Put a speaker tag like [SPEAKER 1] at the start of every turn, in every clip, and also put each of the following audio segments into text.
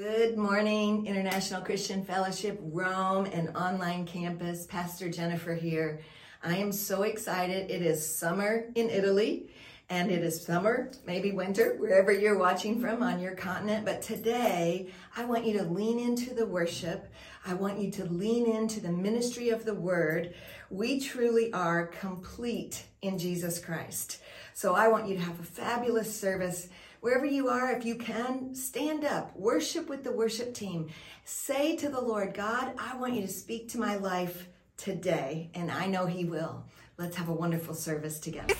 [SPEAKER 1] Good morning, International Christian Fellowship, Rome, and online campus. Pastor Jennifer here. I am so excited. It is summer in Italy, and it is summer, maybe winter, wherever you're watching from on your continent. But today, I want you to lean into the worship. I want you to lean into the ministry of the word. We truly are complete in Jesus Christ. So I want you to have a fabulous service. Wherever you are, if you can, stand up, worship with the worship team. Say to the Lord, God, I want you to speak to my life today, and I know He will. Let's have a wonderful service together.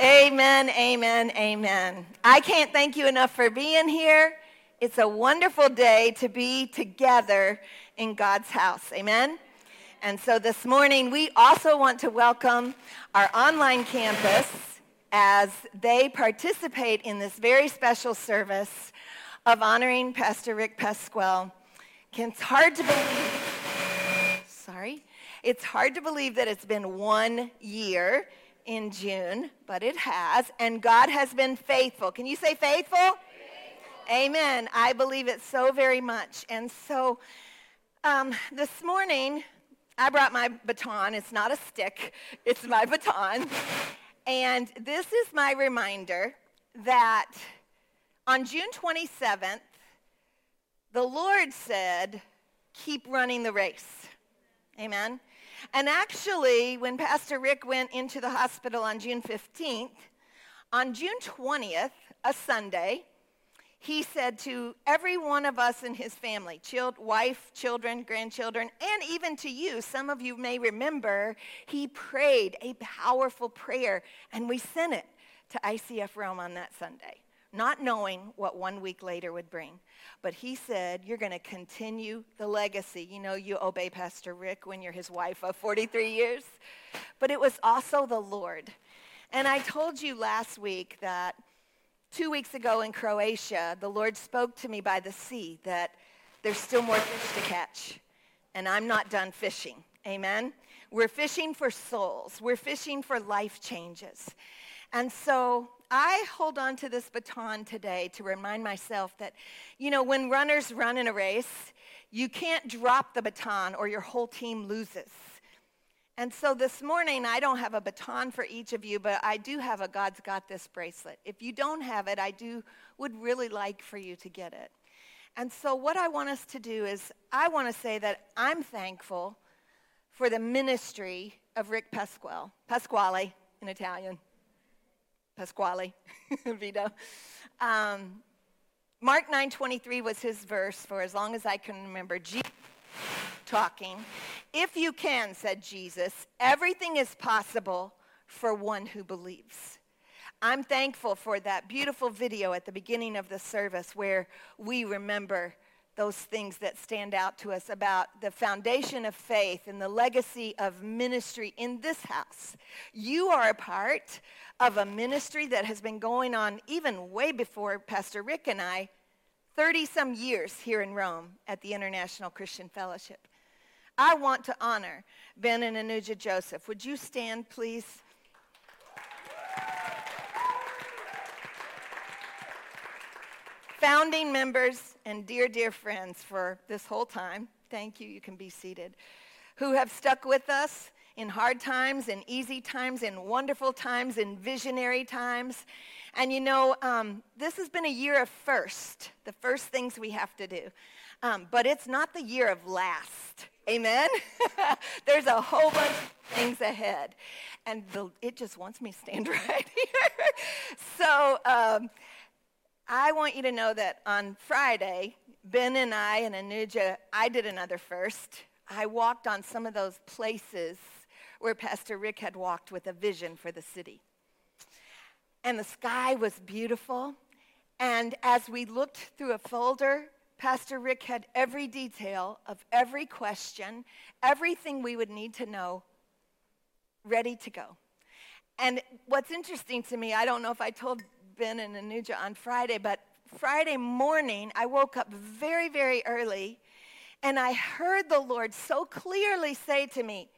[SPEAKER 1] Amen, amen, amen. I can't thank you enough for being here. It's a wonderful day to be together in God's house. Amen. And so this morning, we also want to welcome our online campus as they participate in this very special service of honoring Pastor Rick Pasquale. It's hard to believe, sorry, it's hard to believe that it's been one year in June, but it has, and God has been faithful. Can you say faithful? faithful. Amen. I believe it so very much. And so um, this morning, I brought my baton. It's not a stick, it's my baton. And this is my reminder that on June 27th, the Lord said, keep running the race. Amen. And actually, when Pastor Rick went into the hospital on June 15th, on June 20th, a Sunday, he said to every one of us in his family, child, wife, children, grandchildren, and even to you, some of you may remember, he prayed a powerful prayer, and we sent it to ICF Rome on that Sunday, not knowing what one week later would bring. But he said, You're going to continue the legacy. You know, you obey Pastor Rick when you're his wife of 43 years. But it was also the Lord. And I told you last week that Two weeks ago in Croatia, the Lord spoke to me by the sea that there's still more fish to catch, and I'm not done fishing. Amen? We're fishing for souls, we're fishing for life changes. And so I hold on to this baton today to remind myself that, you know, when runners run in a race, you can't drop the baton or your whole team loses. And so this morning, I don't have a baton for each of you, but I do have a God's Got This bracelet. If you don't have it, I do would really like for you to get it. And so what I want us to do is I want to say that I'm thankful for the ministry of Rick Pasquale, Pasquale in Italian. Pasquale, Vito. Um, Mark 9:23 was his verse for as long as I can remember. Jesus talking. If you can, said Jesus, everything is possible for one who believes. I'm thankful for that beautiful video at the beginning of the service where we remember those things that stand out to us about the foundation of faith and the legacy of ministry in this house. You are a part of a ministry that has been going on even way before Pastor Rick and I, 30 some years here in Rome at the International Christian Fellowship. I want to honor Ben and Anuja Joseph. Would you stand, please? Founding members and dear, dear friends for this whole time, thank you, you can be seated, who have stuck with us in hard times, in easy times, in wonderful times, in visionary times. And you know, um, this has been a year of first, the first things we have to do. Um, but it's not the year of last. Amen? There's a whole bunch of things ahead. And the, it just wants me to stand right here. so um, I want you to know that on Friday, Ben and I and Anuja, I did another first. I walked on some of those places where Pastor Rick had walked with a vision for the city. And the sky was beautiful. And as we looked through a folder Pastor Rick had every detail of every question, everything we would need to know ready to go. And what's interesting to me, I don't know if I told Ben and Anuja on Friday, but Friday morning, I woke up very, very early and I heard the Lord so clearly say to me,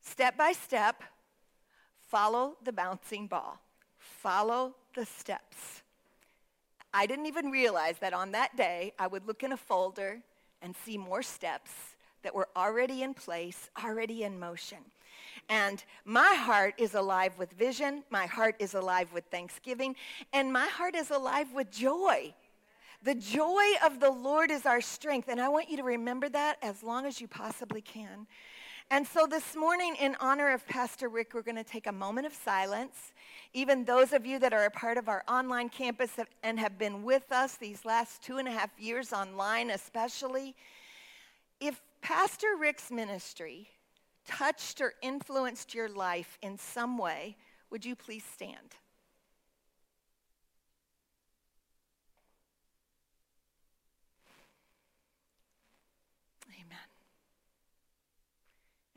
[SPEAKER 1] step by step, follow the bouncing ball, follow the steps. I didn't even realize that on that day I would look in a folder and see more steps that were already in place, already in motion. And my heart is alive with vision. My heart is alive with thanksgiving. And my heart is alive with joy. The joy of the Lord is our strength. And I want you to remember that as long as you possibly can. And so this morning, in honor of Pastor Rick, we're going to take a moment of silence. Even those of you that are a part of our online campus and have been with us these last two and a half years online, especially, if Pastor Rick's ministry touched or influenced your life in some way, would you please stand?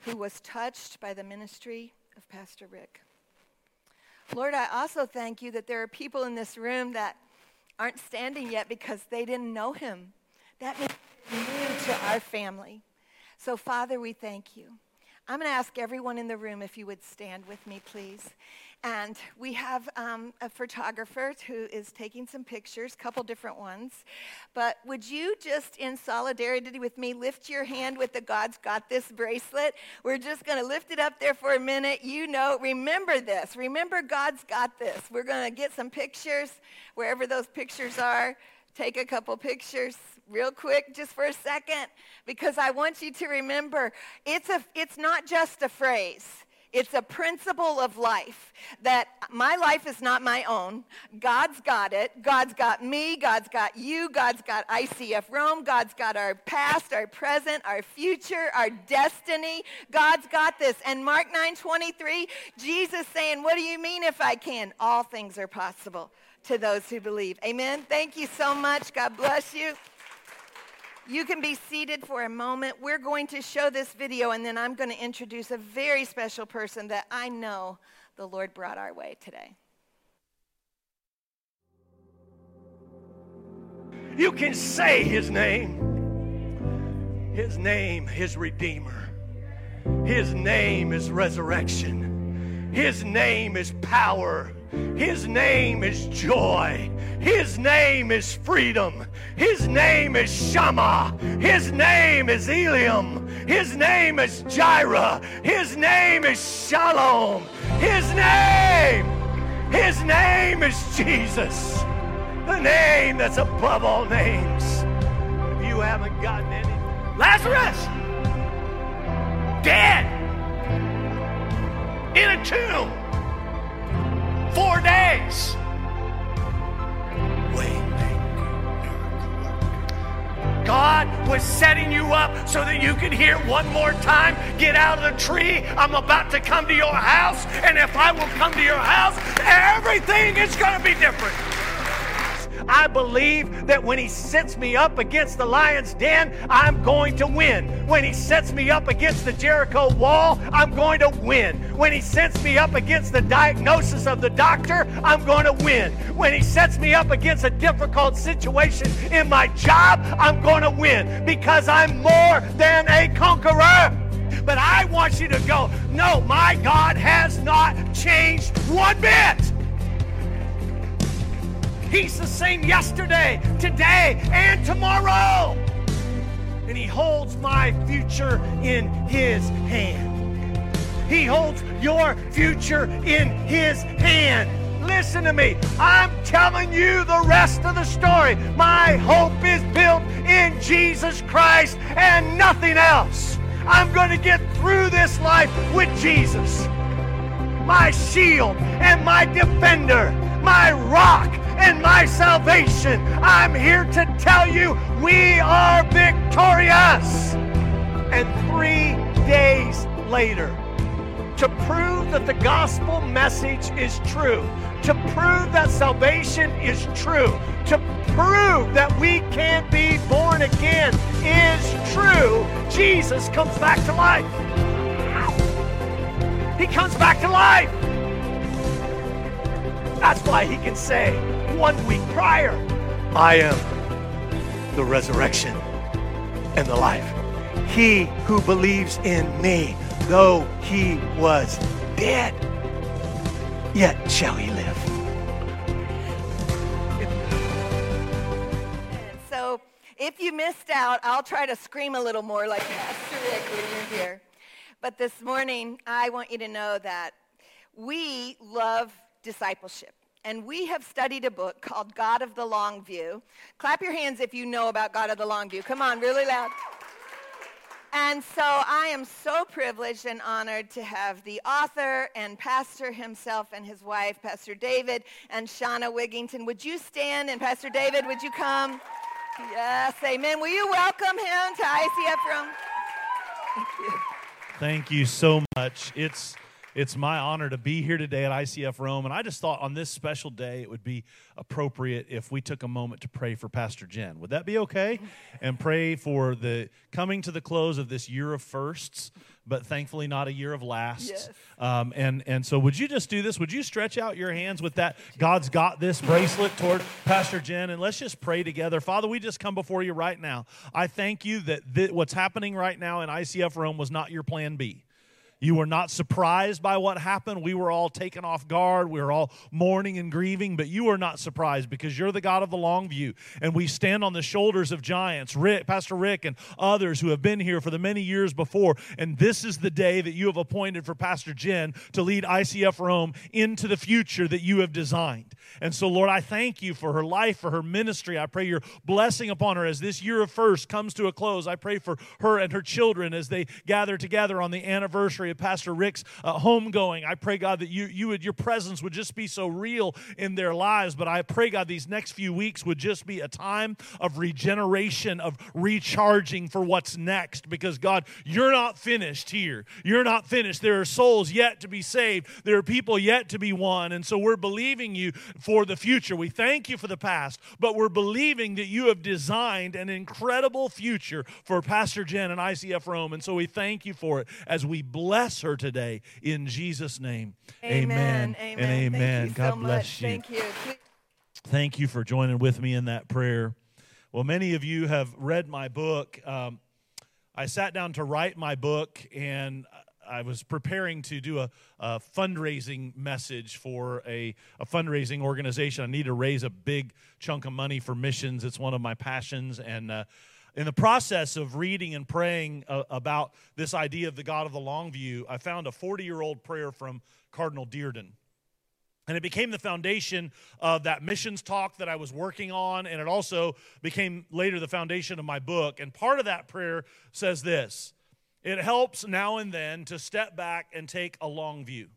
[SPEAKER 1] who was touched by the ministry of Pastor Rick. Lord, I also thank you that there are people in this room that aren't standing yet because they didn't know him. That means new to our family. So, Father, we thank you. I'm going to ask everyone in the room if you would stand with me, please. And we have um, a photographer who is taking some pictures, a couple different ones. But would you just, in solidarity with me, lift your hand with the God's Got This bracelet? We're just going to lift it up there for a minute. You know, remember this. Remember, God's got this. We're going to get some pictures wherever those pictures are. Take a couple pictures real quick just for a second because I want you to remember it's, a, it's not just a phrase. It's a principle of life that my life is not my own. God's got it. God's got me. God's got you. God's got ICF Rome. God's got our past, our present, our future, our destiny. God's got this. And Mark 9:23, Jesus saying, "What do you mean if I can? All things are possible to those who believe." Amen. Thank you so much. God bless you. You can be seated for a moment. We're going to show this video, and then I'm going to introduce a very special person that I know the Lord brought our way today.
[SPEAKER 2] You can say his name. His name is Redeemer. His name is resurrection. His name is power. His name is joy. His name is freedom. His name is Shammah. His name is Eliam. His name is Jireh. His name is Shalom. His name, His name is Jesus. The name that's above all names. If you haven't gotten any, Lazarus, dead in a tomb four days. God was setting you up so that you could hear one more time, get out of the tree. I'm about to come to your house. And if I will come to your house, everything is going to be different. I believe that when He sets me up against the lion's den, I'm going to win. When He sets me up against the Jericho wall, I'm going to win. When He sets me up against the diagnosis of the doctor, I'm going to win. When He sets me up against a difficult situation in my job, I'm going to win because I'm more than a conqueror. But I want you to go, no, my God has not changed one bit. He's the same yesterday, today, and tomorrow. And He holds my future in His hand. He holds your future in His hand. Listen to me. I'm telling you the rest of the story. My hope is built in Jesus Christ and nothing else. I'm going to get through this life with Jesus. My shield and my defender, my rock and my salvation. I'm here to tell you we are victorious. And three days later, to prove that the gospel message is true, to prove that salvation is true, to prove that we can be born again is true, Jesus comes back to life. He comes back to life. That's why he can say one week prior, I am the resurrection and the life. He who believes in me, though he was dead, yet shall he live.
[SPEAKER 1] So if you missed out, I'll try to scream a little more like Pastor Rick when you're here. But this morning, I want you to know that we love discipleship. And we have studied a book called God of the Long View. Clap your hands if you know about God of the Long View. Come on, really loud. And so I am so privileged and honored to have the author and pastor himself and his wife, Pastor David and Shauna Wigington. Would you stand? And Pastor David, would you come? Yes, amen. Will you welcome him to ICF Rome?
[SPEAKER 3] Thank you. Thank you so much. It's it's my honor to be here today at ICF Rome, and I just thought on this special day it would be appropriate if we took a moment to pray for Pastor Jen. Would that be okay? And pray for the coming to the close of this year of firsts, but thankfully not a year of lasts.
[SPEAKER 1] Yes.
[SPEAKER 3] Um, and and so would you just do this? Would you stretch out your hands with that God's got this bracelet toward Pastor Jen, and let's just pray together. Father, we just come before you right now. I thank you that th- what's happening right now in ICF Rome was not your plan B. You were not surprised by what happened. We were all taken off guard. We were all mourning and grieving, but you were not surprised because you're the God of the long view. And we stand on the shoulders of giants, Rick, Pastor Rick, and others who have been here for the many years before. And this is the day that you have appointed for Pastor Jen to lead ICF Rome into the future that you have designed. And so, Lord, I thank you for her life, for her ministry. I pray your blessing upon her as this year of first comes to a close. I pray for her and her children as they gather together on the anniversary of Pastor Rick's uh, homegoing. I pray, God, that you, you would, your presence would just be so real in their lives. But I pray, God, these next few weeks would just be a time of regeneration, of recharging for what's next. Because, God, you're not finished here. You're not finished. There are souls yet to be saved, there are people yet to be won. And so we're believing you for the future. We thank you for the past, but we're believing that you have designed an incredible future for Pastor Jen and ICF Rome. And so we thank you for it as we bless her today in Jesus' name.
[SPEAKER 1] Amen.
[SPEAKER 3] Amen. And amen.
[SPEAKER 1] Thank
[SPEAKER 3] God
[SPEAKER 1] so
[SPEAKER 3] bless
[SPEAKER 1] much.
[SPEAKER 3] you.
[SPEAKER 1] Thank you.
[SPEAKER 3] Thank you for joining with me in that prayer. Well, many of you have read my book. Um, I sat down to write my book, and I was preparing to do a, a fundraising message for a, a, fundraising organization. I need to raise a big chunk of money for missions. It's one of my passions. And uh, in the process of reading and praying uh, about this idea of the God of the long view, I found a 40 year old prayer from Cardinal Dearden. And it became the foundation of that missions talk that I was working on. And it also became later the foundation of my book. And part of that prayer says this it helps now and then to step back and take a long view.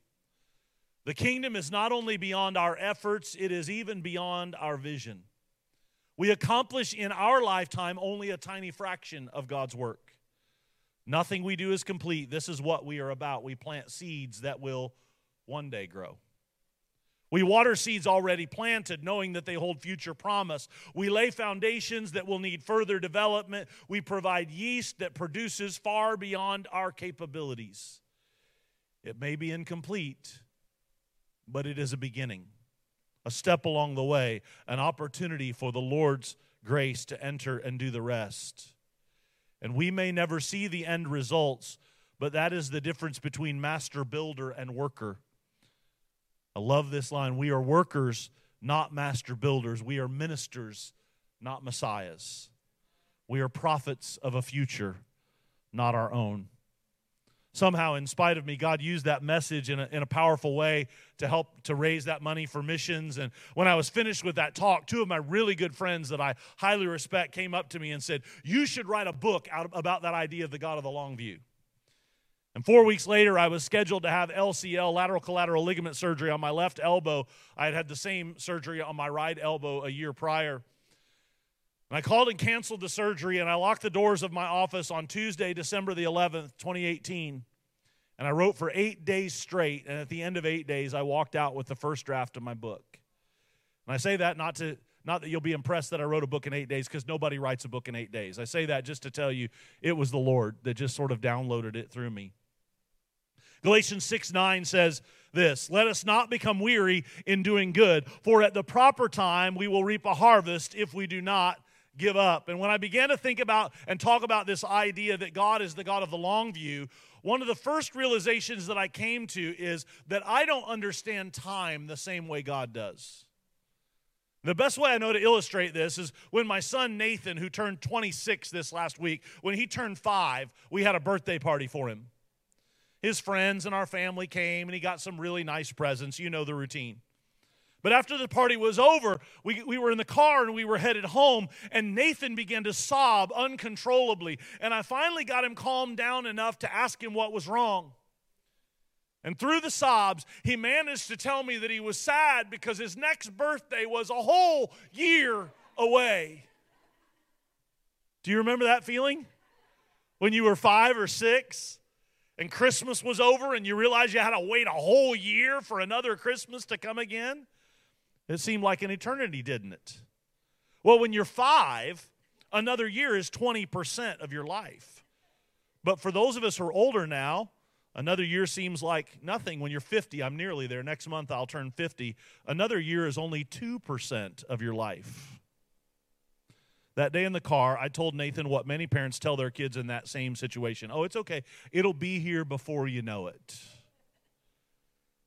[SPEAKER 3] The kingdom is not only beyond our efforts, it is even beyond our vision. We accomplish in our lifetime only a tiny fraction of God's work. Nothing we do is complete. This is what we are about. We plant seeds that will one day grow. We water seeds already planted, knowing that they hold future promise. We lay foundations that will need further development. We provide yeast that produces far beyond our capabilities. It may be incomplete, but it is a beginning, a step along the way, an opportunity for the Lord's grace to enter and do the rest. And we may never see the end results, but that is the difference between master builder and worker. I love this line. We are workers, not master builders. We are ministers, not messiahs. We are prophets of a future, not our own. Somehow, in spite of me, God used that message in a, in a powerful way to help to raise that money for missions. And when I was finished with that talk, two of my really good friends that I highly respect came up to me and said, You should write a book out about that idea of the God of the long view. And four weeks later, I was scheduled to have LCL, lateral collateral ligament surgery on my left elbow. I had had the same surgery on my right elbow a year prior. And I called and canceled the surgery, and I locked the doors of my office on Tuesday, December the 11th, 2018. And I wrote for eight days straight. And at the end of eight days, I walked out with the first draft of my book. And I say that not to not that you'll be impressed that I wrote a book in eight days, because nobody writes a book in eight days. I say that just to tell you it was the Lord that just sort of downloaded it through me. Galatians 6 9 says this Let us not become weary in doing good, for at the proper time we will reap a harvest if we do not give up. And when I began to think about and talk about this idea that God is the God of the long view, one of the first realizations that I came to is that I don't understand time the same way God does. The best way I know to illustrate this is when my son Nathan, who turned 26 this last week, when he turned five, we had a birthday party for him. His friends and our family came, and he got some really nice presents. You know the routine. But after the party was over, we, we were in the car and we were headed home, and Nathan began to sob uncontrollably. And I finally got him calmed down enough to ask him what was wrong. And through the sobs, he managed to tell me that he was sad because his next birthday was a whole year away. Do you remember that feeling? When you were five or six and Christmas was over and you realized you had to wait a whole year for another Christmas to come again? It seemed like an eternity, didn't it? Well, when you're five, another year is 20% of your life. But for those of us who are older now, another year seems like nothing. When you're 50, I'm nearly there. Next month, I'll turn 50. Another year is only 2% of your life. That day in the car, I told Nathan what many parents tell their kids in that same situation Oh, it's okay. It'll be here before you know it.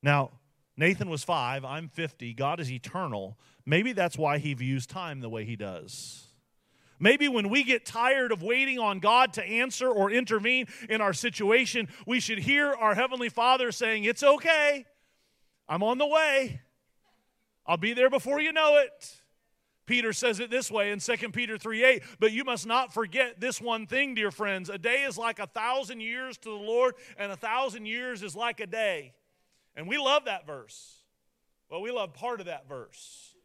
[SPEAKER 3] Now, Nathan was five, I'm 50. God is eternal. Maybe that's why he views time the way he does. Maybe when we get tired of waiting on God to answer or intervene in our situation, we should hear our Heavenly Father saying, It's okay. I'm on the way. I'll be there before you know it. Peter says it this way in 2 Peter 3 8, but you must not forget this one thing, dear friends. A day is like a thousand years to the Lord, and a thousand years is like a day. And we love that verse. Well, we love part of that verse.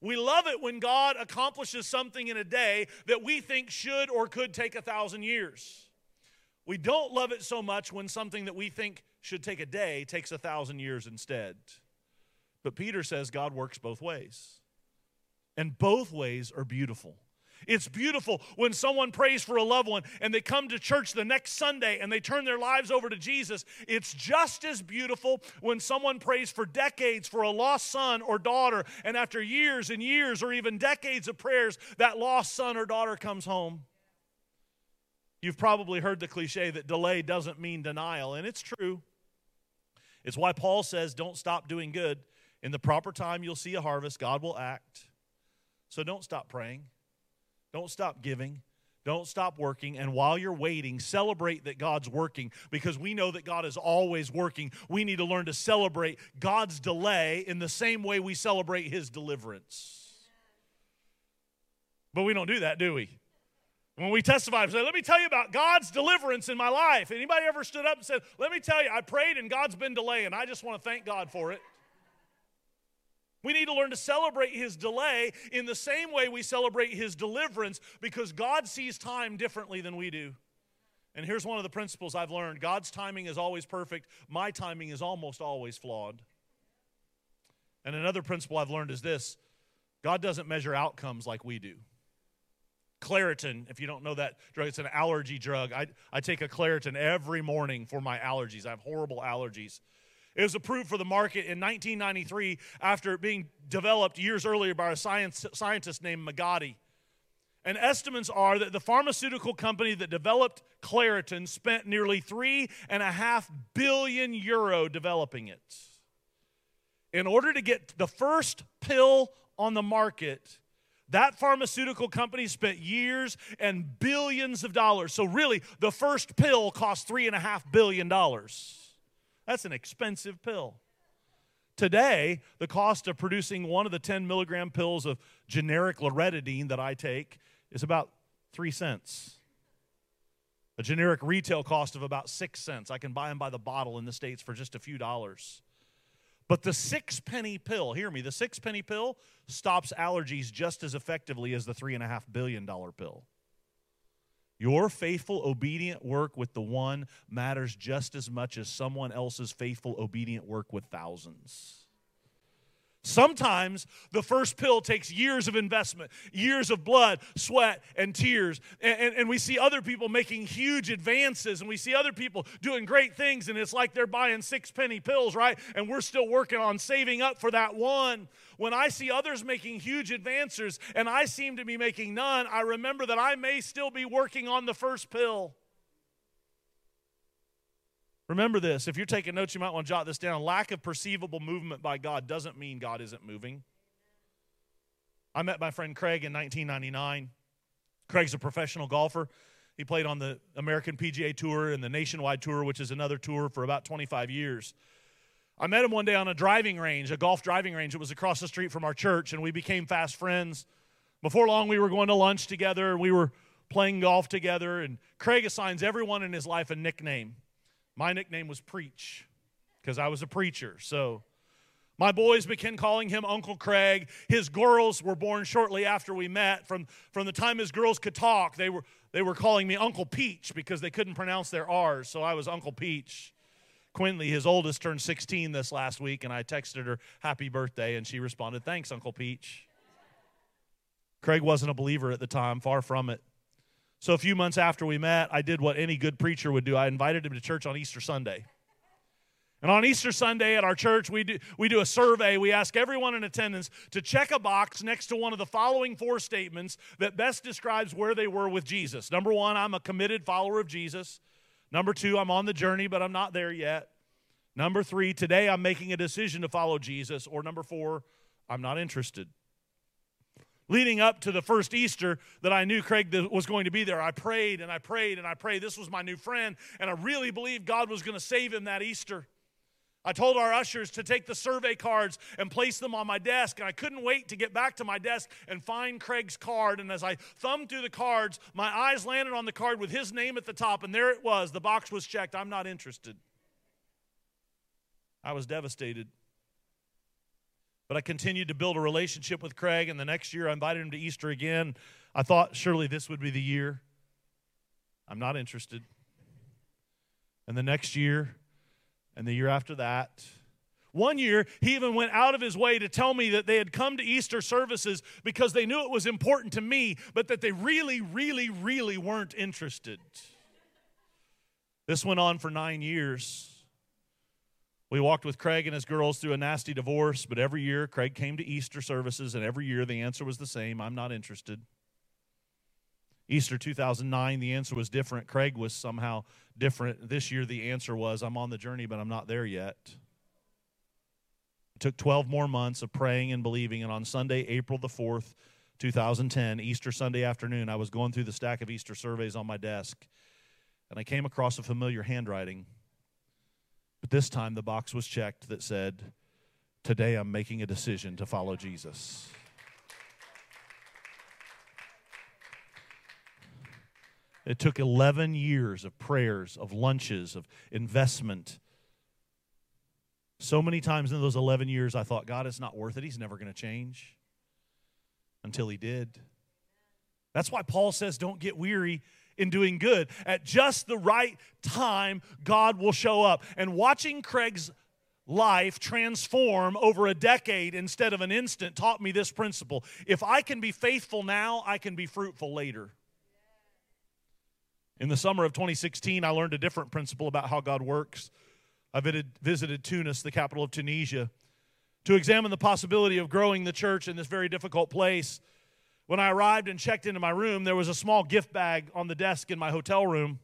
[SPEAKER 3] We love it when God accomplishes something in a day that we think should or could take a thousand years. We don't love it so much when something that we think should take a day takes a thousand years instead. But Peter says God works both ways, and both ways are beautiful. It's beautiful when someone prays for a loved one and they come to church the next Sunday and they turn their lives over to Jesus. It's just as beautiful when someone prays for decades for a lost son or daughter, and after years and years or even decades of prayers, that lost son or daughter comes home. You've probably heard the cliche that delay doesn't mean denial, and it's true. It's why Paul says, Don't stop doing good. In the proper time, you'll see a harvest. God will act. So don't stop praying. Don't stop giving. Don't stop working. And while you're waiting, celebrate that God's working because we know that God is always working. We need to learn to celebrate God's delay in the same way we celebrate His deliverance. But we don't do that, do we? When we testify, we say, let me tell you about God's deliverance in my life. Anybody ever stood up and said, let me tell you, I prayed and God's been delaying. I just want to thank God for it. We need to learn to celebrate his delay in the same way we celebrate his deliverance because God sees time differently than we do. And here's one of the principles I've learned God's timing is always perfect, my timing is almost always flawed. And another principle I've learned is this God doesn't measure outcomes like we do. Claritin, if you don't know that drug, it's an allergy drug. I, I take a Claritin every morning for my allergies. I have horrible allergies. It was approved for the market in 1993 after being developed years earlier by a science, scientist named Magotti. And estimates are that the pharmaceutical company that developed Claritin spent nearly three and a half billion euro developing it. In order to get the first pill on the market, that pharmaceutical company spent years and billions of dollars. So, really, the first pill cost three and a half billion dollars. That's an expensive pill. Today, the cost of producing one of the 10 milligram pills of generic loratadine that I take is about three cents. A generic retail cost of about six cents. I can buy them by the bottle in the States for just a few dollars. But the six penny pill, hear me, the six penny pill stops allergies just as effectively as the three and a half billion dollar pill. Your faithful, obedient work with the one matters just as much as someone else's faithful, obedient work with thousands. Sometimes the first pill takes years of investment, years of blood, sweat, and tears. And, and, and, we see other people making huge advances, and we see other people doing great things, and it's like they're buying six penny pills, right? And we're still working on saving up for that one. When I see others making huge advances and I seem to be making none, I remember that I may still be working on the first pill. Remember this. If you're taking notes, you might want to jot this down. Lack of perceivable movement by God doesn't mean God isn't moving. I met my friend Craig in 1999. Craig's a professional golfer. He played on the American PGA Tour and the Nationwide Tour, which is another tour for about 25 years. I met him one day on a driving range, a golf driving range. It was across the street from our church, and we became fast friends. Before long, we were going to lunch together. We were playing golf together, and Craig assigns everyone in his life a nickname. My nickname was Preach because I was a preacher. So my boys began calling him Uncle Craig. His girls were born shortly after we met. From, from the time his girls could talk, they were, they were calling me Uncle Peach because they couldn't pronounce their R's. So I was Uncle Peach. Quinley, his oldest, turned 16 this last week, and I texted her happy birthday, and she responded, Thanks, Uncle Peach. Craig wasn't a believer at the time, far from it. So a few months after we met, I did what any good preacher would do. I invited him to church on Easter Sunday. And on Easter Sunday at our church, we do, we do a survey. We ask everyone in attendance to check a box next to one of the following four statements that best describes where they were with Jesus. Number one, I'm a committed follower of Jesus. Number two, I'm on the journey, but I'm not there yet. Number three, today I'm making a decision to follow Jesus. Or number four, I'm not interested. Leading up to the first Easter that I knew Craig was going to be there, I prayed and I prayed and I prayed. This was my new friend, and I really believed God was going to save him that Easter. I told our ushers to take the survey cards and place them on my desk, and I couldn't wait to get back to my desk and find Craig's card. And as I thumbed through the cards, my eyes landed on the card with his name at the top, and there it was. The box was checked. I'm not interested. I was devastated. But I continued to build a relationship with Craig, and the next year I invited him to Easter again. I thought surely this would be the year. I'm not interested. And the next year, and the year after that, one year, he even went out of his way to tell me that they had come to Easter services because they knew it was important to me, but that they really, really, really weren't interested. This went on for nine years. We walked with Craig and his girls through a nasty divorce, but every year Craig came to Easter services, and every year the answer was the same I'm not interested. Easter 2009, the answer was different. Craig was somehow different. This year, the answer was I'm on the journey, but I'm not there yet. It took 12 more months of praying and believing, and on Sunday, April the 4th, 2010, Easter Sunday afternoon, I was going through the stack of Easter surveys on my desk, and I came across a familiar handwriting. But this time the box was checked that said, Today I'm making a decision to follow Jesus. It took 11 years of prayers, of lunches, of investment. So many times in those 11 years, I thought, God, it's not worth it. He's never going to change. Until he did. That's why Paul says, don't get weary in doing good. At just the right time, God will show up. And watching Craig's life transform over a decade instead of an instant taught me this principle. If I can be faithful now, I can be fruitful later. In the summer of 2016, I learned a different principle about how God works. I visited Tunis, the capital of Tunisia, to examine the possibility of growing the church in this very difficult place. When I arrived and checked into my room, there was a small gift bag on the desk in my hotel room.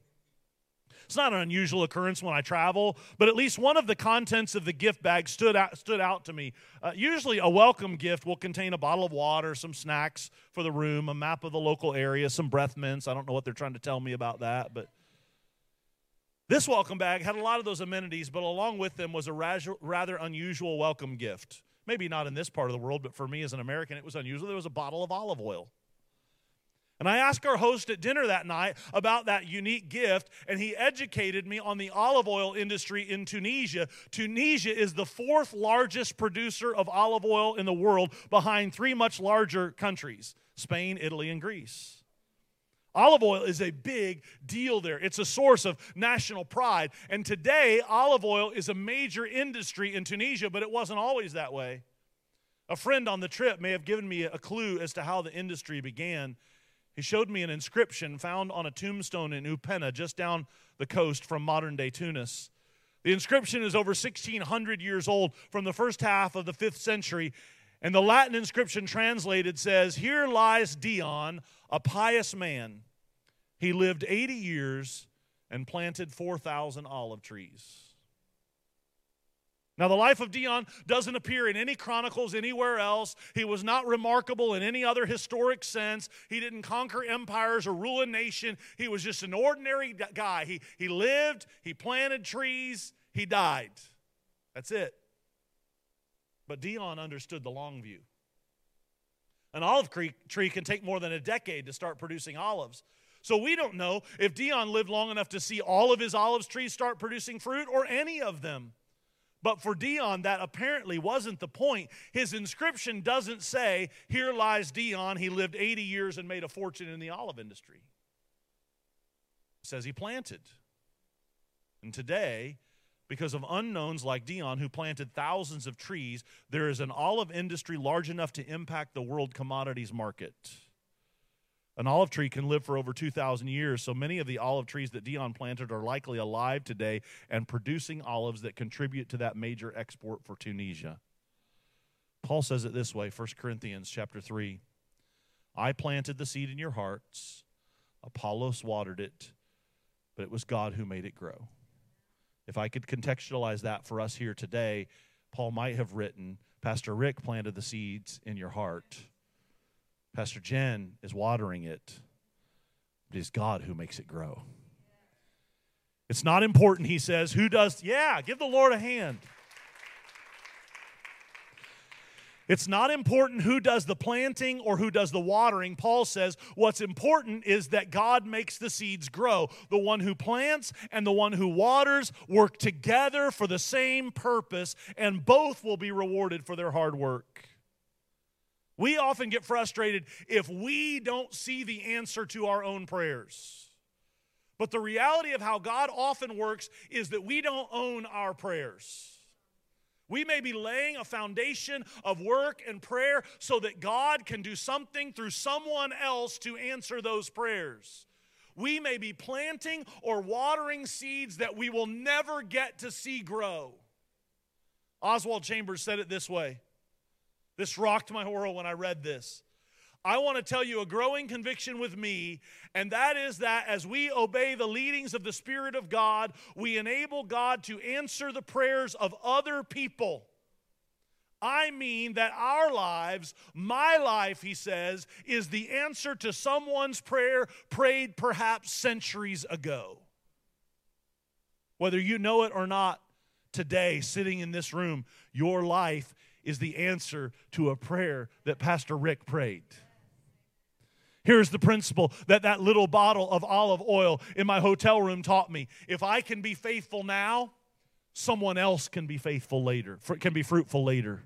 [SPEAKER 3] It's not an unusual occurrence when I travel, but at least one of the contents of the gift bag stood out, stood out to me. Uh, usually, a welcome gift will contain a bottle of water, some snacks for the room, a map of the local area, some breath mints. I don't know what they're trying to tell me about that, but this welcome bag had a lot of those amenities, but along with them was a rather unusual welcome gift. Maybe not in this part of the world, but for me as an American, it was unusual. There was a bottle of olive oil. And I asked our host at dinner that night about that unique gift, and he educated me on the olive oil industry in Tunisia. Tunisia is the fourth largest producer of olive oil in the world, behind three much larger countries Spain, Italy, and Greece. Olive oil is a big deal there. It's a source of national pride. And today, olive oil is a major industry in Tunisia, but it wasn't always that way. A friend on the trip may have given me a clue as to how the industry began. He showed me an inscription found on a tombstone in Upenna, just down the coast from modern day Tunis. The inscription is over 1,600 years old from the first half of the fifth century. And the Latin inscription translated says, Here lies Dion, a pious man. He lived 80 years and planted 4,000 olive trees. Now, the life of Dion doesn't appear in any chronicles anywhere else. He was not remarkable in any other historic sense. He didn't conquer empires or rule a nation. He was just an ordinary guy. He, he lived, he planted trees, he died. That's it. But Dion understood the long view. An olive tree can take more than a decade to start producing olives. So we don't know if Dion lived long enough to see all of his olive trees start producing fruit or any of them. But for Dion, that apparently wasn't the point. His inscription doesn't say, Here lies Dion. He lived 80 years and made a fortune in the olive industry. It says he planted. And today, because of unknowns like Dion, who planted thousands of trees, there is an olive industry large enough to impact the world commodities market. An olive tree can live for over 2,000 years, so many of the olive trees that Dion planted are likely alive today and producing olives that contribute to that major export for Tunisia. Paul says it this way, 1 Corinthians chapter 3. I planted the seed in your hearts, Apollos watered it, but it was God who made it grow. If I could contextualize that for us here today, Paul might have written, Pastor Rick planted the seeds in your heart. Pastor Jen is watering it, but it's God who makes it grow. It's not important, he says, who does, yeah, give the Lord a hand. It's not important who does the planting or who does the watering. Paul says what's important is that God makes the seeds grow. The one who plants and the one who waters work together for the same purpose, and both will be rewarded for their hard work. We often get frustrated if we don't see the answer to our own prayers. But the reality of how God often works is that we don't own our prayers. We may be laying a foundation of work and prayer so that God can do something through someone else to answer those prayers. We may be planting or watering seeds that we will never get to see grow. Oswald Chambers said it this way this rocked my world when I read this. I want to tell you a growing conviction with me, and that is that as we obey the leadings of the Spirit of God, we enable God to answer the prayers of other people. I mean that our lives, my life, he says, is the answer to someone's prayer prayed perhaps centuries ago. Whether you know it or not, today, sitting in this room, your life is the answer to a prayer that Pastor Rick prayed. Here's the principle that that little bottle of olive oil in my hotel room taught me. If I can be faithful now, someone else can be faithful later, can be fruitful later.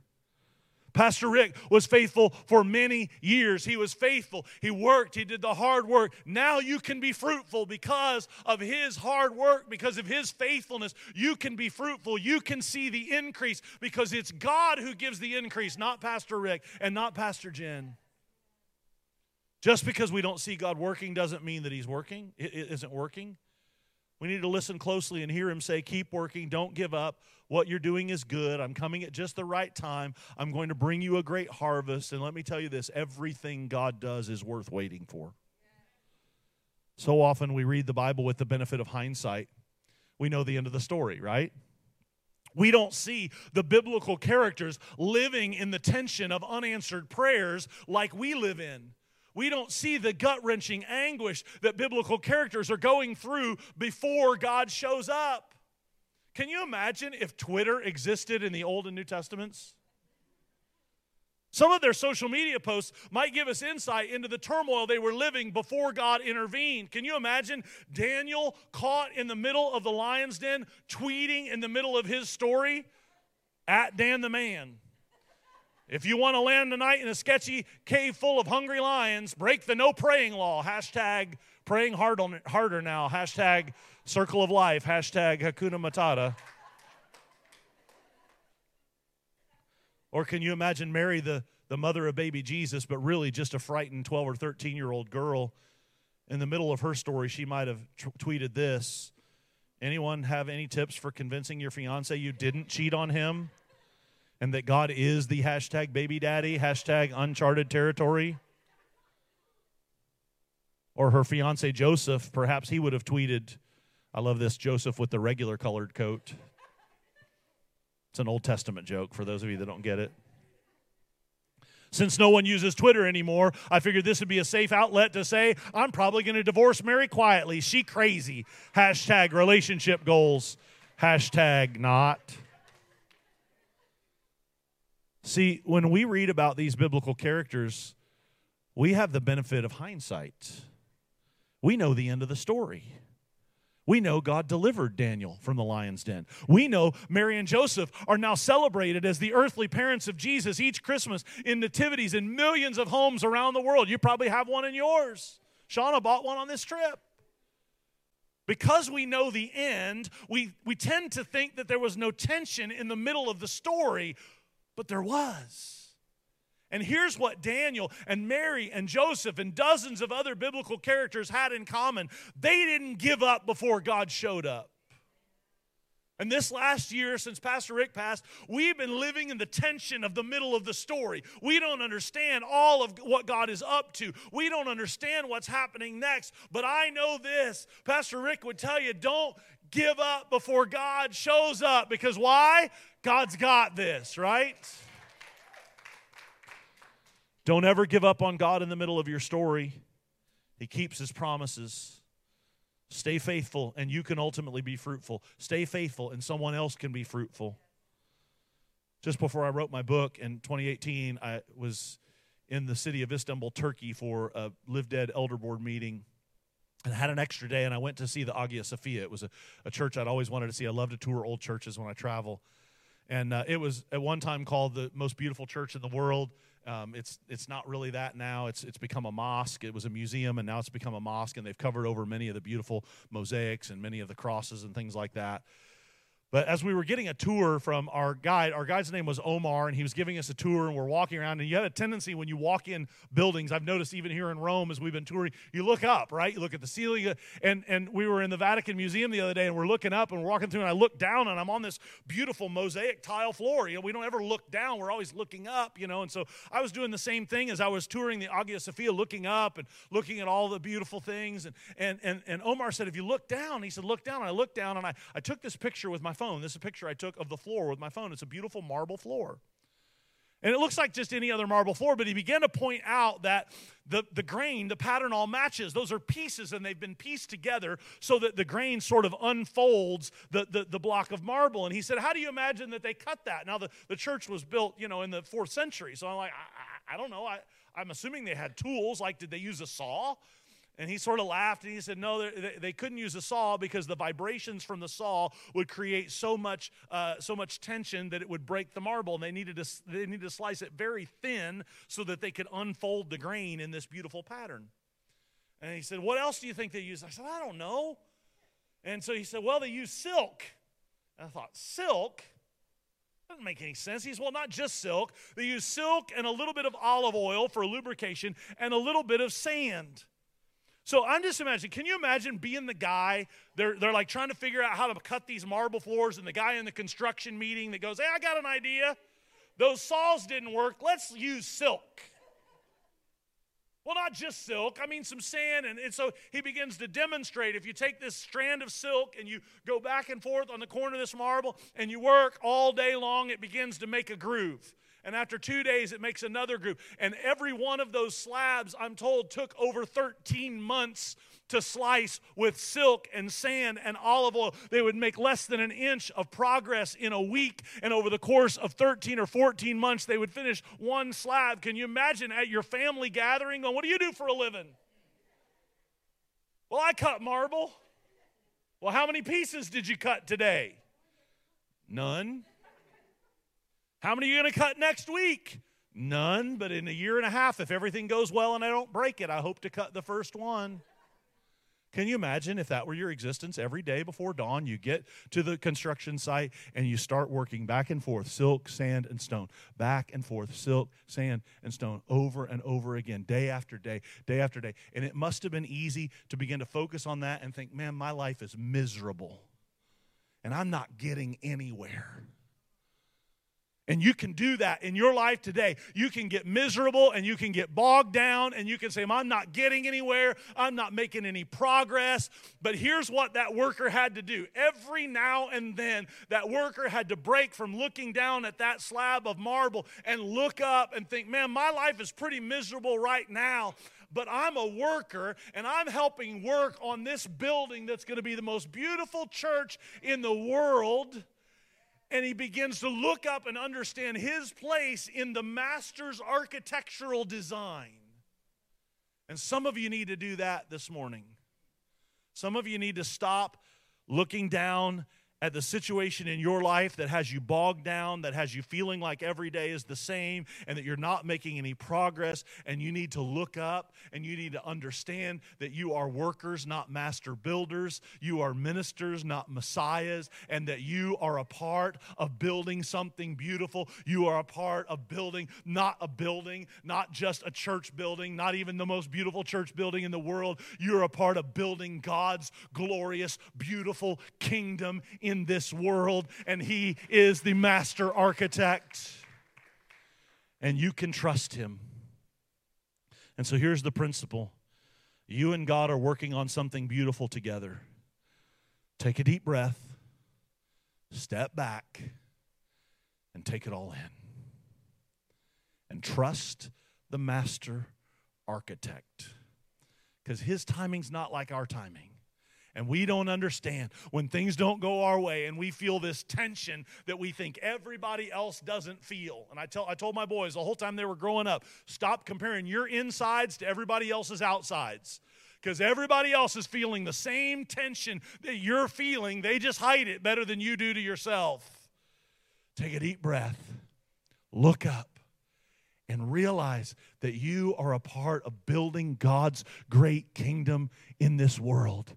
[SPEAKER 3] Pastor Rick was faithful for many years. He was faithful. He worked. He did the hard work. Now you can be fruitful because of his hard work, because of his faithfulness. You can be fruitful. You can see the increase because it's God who gives the increase, not Pastor Rick and not Pastor Jen. Just because we don't see God working doesn't mean that he's working. It isn't working. We need to listen closely and hear him say, Keep working, don't give up. What you're doing is good. I'm coming at just the right time. I'm going to bring you a great harvest. And let me tell you this everything God does is worth waiting for. So often we read the Bible with the benefit of hindsight. We know the end of the story, right? We don't see the biblical characters living in the tension of unanswered prayers like we live in we don't see the gut wrenching anguish that biblical characters are going through before God shows up. Can you imagine if Twitter existed in the Old and New Testaments? Some of their social media posts might give us insight into the turmoil they were living before God intervened. Can you imagine Daniel caught in the middle of the lion's den, tweeting in the middle of his story? At Dan the man. If you want to land tonight in a sketchy cave full of hungry lions, break the no praying law. Hashtag praying hard on it, harder now. Hashtag circle of life. Hashtag Hakuna Matata. Or can you imagine Mary, the, the mother of baby Jesus, but really just a frightened 12 or 13 year old girl? In the middle of her story, she might have t- tweeted this Anyone have any tips for convincing your fiance you didn't cheat on him? And that God is the hashtag baby daddy, hashtag uncharted territory? Or her fiance Joseph, perhaps he would have tweeted, I love this Joseph with the regular colored coat. It's an Old Testament joke for those of you that don't get it. Since no one uses Twitter anymore, I figured this would be a safe outlet to say, I'm probably going to divorce Mary quietly. She crazy. Hashtag relationship goals. Hashtag not. See, when we read about these biblical characters, we have the benefit of hindsight. We know the end of the story. We know God delivered Daniel from the lion's den. We know Mary and Joseph are now celebrated as the earthly parents of Jesus each Christmas in nativities in millions of homes around the world. You probably have one in yours. Shauna bought one on this trip. Because we know the end, we, we tend to think that there was no tension in the middle of the story, but there was. And here's what Daniel and Mary and Joseph and dozens of other biblical characters had in common they didn't give up before God showed up. And this last year, since Pastor Rick passed, we've been living in the tension of the middle of the story. We don't understand all of what God is up to. We don't understand what's happening next. But I know this Pastor Rick would tell you don't give up before God shows up. Because why? God's got this, right? Don't ever give up on God in the middle of your story. He keeps his promises. Stay faithful, and you can ultimately be fruitful. Stay faithful, and someone else can be fruitful. Just before I wrote my book in 2018, I was in the city of Istanbul, Turkey, for a Live Dead Elder Board meeting. And I had an extra day, and I went to see the Hagia Sophia. It was a, a church I'd always wanted to see. I love to tour old churches when I travel. And uh, it was at one time called the most beautiful church in the world. Um, it's it's not really that now. It's it's become a mosque. It was a museum, and now it's become a mosque. And they've covered over many of the beautiful mosaics and many of the crosses and things like that. But as we were getting a tour from our guide, our guide's name was Omar, and he was giving us a tour, and we're walking around. And you have a tendency when you walk in buildings, I've noticed even here in Rome as we've been touring, you look up, right? You look at the ceiling. And, and we were in the Vatican Museum the other day, and we're looking up, and we're walking through, and I look down, and I'm on this beautiful mosaic tile floor. You know, we don't ever look down, we're always looking up, you know. And so I was doing the same thing as I was touring the Hagia Sophia, looking up and looking at all the beautiful things. And, and, and, and Omar said, if you look down, he said, look down. And I looked down, and I, I took this picture with my phone. This is a picture I took took of the floor with my phone. It's a beautiful marble floor. And it looks like just any other marble floor, but he began to point out that the, the grain, the pattern all matches. Those are pieces and they've been pieced together so that the grain sort of unfolds the, the, the block of marble. And he said, How do you imagine that they cut that? Now, the, the church was built, you know, in the fourth century. So I'm like, I, I, I don't know. I, I'm assuming they had tools. Like, did they use a saw? And he sort of laughed and he said, No, they, they couldn't use a saw because the vibrations from the saw would create so much, uh, so much tension that it would break the marble. And they needed, to, they needed to slice it very thin so that they could unfold the grain in this beautiful pattern. And he said, What else do you think they use? I said, I don't know. And so he said, Well, they use silk. And I thought, Silk? Doesn't make any sense. He says, Well, not just silk. They use silk and a little bit of olive oil for lubrication and a little bit of sand. So I'm just imagining, can you imagine being the guy? They're, they're like trying to figure out how to cut these marble floors, and the guy in the construction meeting that goes, Hey, I got an idea. Those saws didn't work. Let's use silk. Well, not just silk, I mean some sand. And, and so he begins to demonstrate if you take this strand of silk and you go back and forth on the corner of this marble and you work all day long, it begins to make a groove. And after two days, it makes another group. And every one of those slabs, I'm told, took over 13 months to slice with silk and sand and olive oil. They would make less than an inch of progress in a week. And over the course of 13 or 14 months, they would finish one slab. Can you imagine at your family gathering? Going, what do you do for a living? Well, I cut marble. Well, how many pieces did you cut today? None. How many are you going to cut next week? None, but in a year and a half, if everything goes well and I don't break it, I hope to cut the first one. Can you imagine if that were your existence every day before dawn? You get to the construction site and you start working back and forth, silk, sand, and stone, back and forth, silk, sand, and stone, over and over again, day after day, day after day. And it must have been easy to begin to focus on that and think, man, my life is miserable and I'm not getting anywhere. And you can do that in your life today. You can get miserable and you can get bogged down and you can say, I'm not getting anywhere. I'm not making any progress. But here's what that worker had to do. Every now and then, that worker had to break from looking down at that slab of marble and look up and think, man, my life is pretty miserable right now but I'm a worker and I'm helping work on this building that's going to be the most beautiful church in the world and he begins to look up and understand his place in the master's architectural design. And some of you need to do that this morning. Some of you need to stop looking down at the situation in your life that has you bogged down, that has you feeling like every day is the same, and that you're not making any progress, and you need to look up and you need to understand that you are workers, not master builders. You are ministers, not messiahs, and that you are a part of building something beautiful. You are a part of building not a building, not just a church building, not even the most beautiful church building in the world. You're a part of building God's glorious, beautiful kingdom in in this world, and He is the master architect. And you can trust Him. And so here's the principle you and God are working on something beautiful together. Take a deep breath, step back, and take it all in. And trust the master architect. Because his timing's not like our timing and we don't understand when things don't go our way and we feel this tension that we think everybody else doesn't feel. And I tell I told my boys the whole time they were growing up, stop comparing your insides to everybody else's outsides. Because everybody else is feeling the same tension that you're feeling. They just hide it better than you do to yourself. Take a deep breath. Look up and realize that you are a part of building God's great kingdom in this world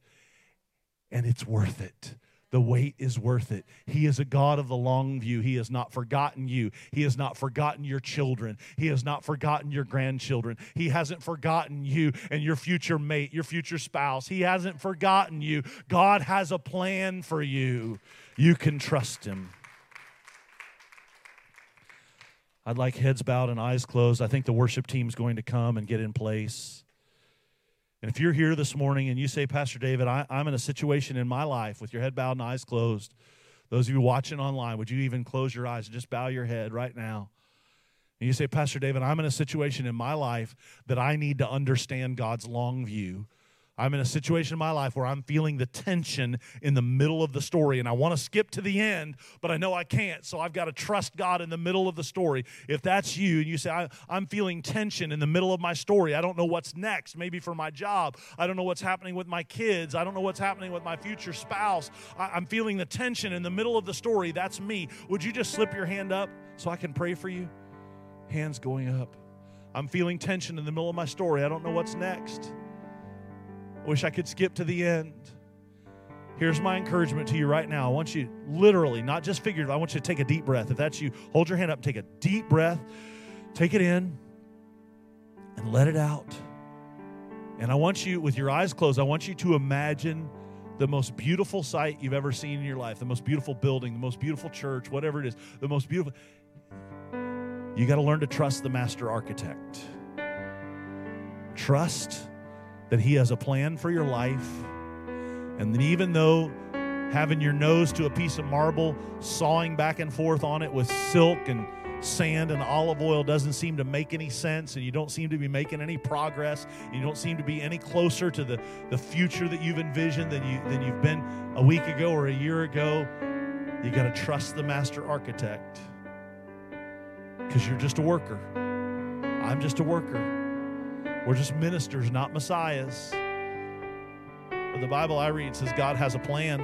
[SPEAKER 3] and it's worth it. The wait is worth it. He is a God of the long view. He has not forgotten you. He has not forgotten your children. He has not forgotten your grandchildren. He hasn't forgotten you and your future mate, your future spouse. He hasn't forgotten you. God has a plan for you. You can trust Him. I'd like heads bowed and eyes closed. I think the worship team is going to come and get in place. And if you're here this morning and you say, Pastor David, I, am in a situation in my life with your head bowed and eyes closed, those of you watching online, would you even close your eyes and just bow your head right now? And you say, Pastor David, I'm in a situation in my life that I need to understand God's long view. I'm in a situation in my life where I'm feeling the tension in the middle of the story, and I want to skip to the end, but I know I can't, so I've got to trust God in the middle of the story. If that's you, and you say, I, am feeling tension in the middle of my story, I don't know what's next, maybe for my job, I don't know what's happening with my kids, I don't know what's happening with my future spouse, I, I'm feeling the tension in the middle of the story, that's me. Would you just slip your hand up so I can pray for you? Hands going up. I'm feeling tension in the middle of my story, I don't know what's next. Wish I could skip to the end. Here's my encouragement to you right now. I want you literally, not just figuratively, I want you to take a deep breath. If that's you, hold your hand up, take a deep breath, take it in, and let it out. And I want you, with your eyes closed, I want you to imagine the most beautiful sight you've ever seen in your life, the most beautiful building, the most beautiful church, whatever it is, the most beautiful. You got to learn to trust the master architect. Trust that He has a plan for your life. And that even though having your nose to a piece of marble, sawing back and forth on it with silk and sand and olive oil doesn't seem to make any sense and you don't seem to be making any progress you don't seem to be any closer to the, the future that you've envisioned than, you, than you've been a week ago or a year ago you got to trust the master architect. Because you're just a worker. I'm just a worker we're just ministers, not messiahs. But the Bible I read says God has a plan.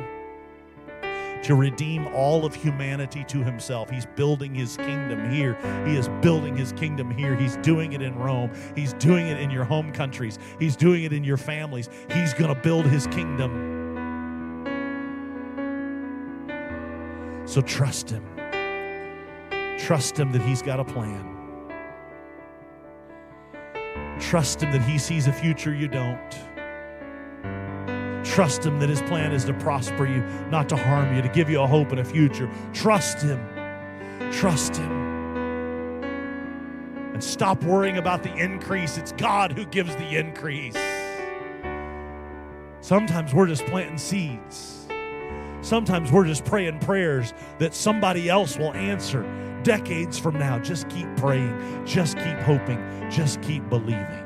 [SPEAKER 3] to redeem all of humanity to himself. He's building his kingdom here. He is building his kingdom here. He's doing it in Rome. He's doing it in your home countries. He's doing it in your families. He's going to build his kingdom. So trust him. Trust him that he's got a plan. Trust him that he sees a future you don't. Trust him that his plan is to prosper you, not to harm you, to give you a hope and a future. Trust him. Trust him. And stop worrying about the increase. It's God who gives the increase. Sometimes we're just planting seeds. Sometimes we're just praying prayers that somebody else will answer decades from now. Just keep praying, just keep hoping, just keep believing.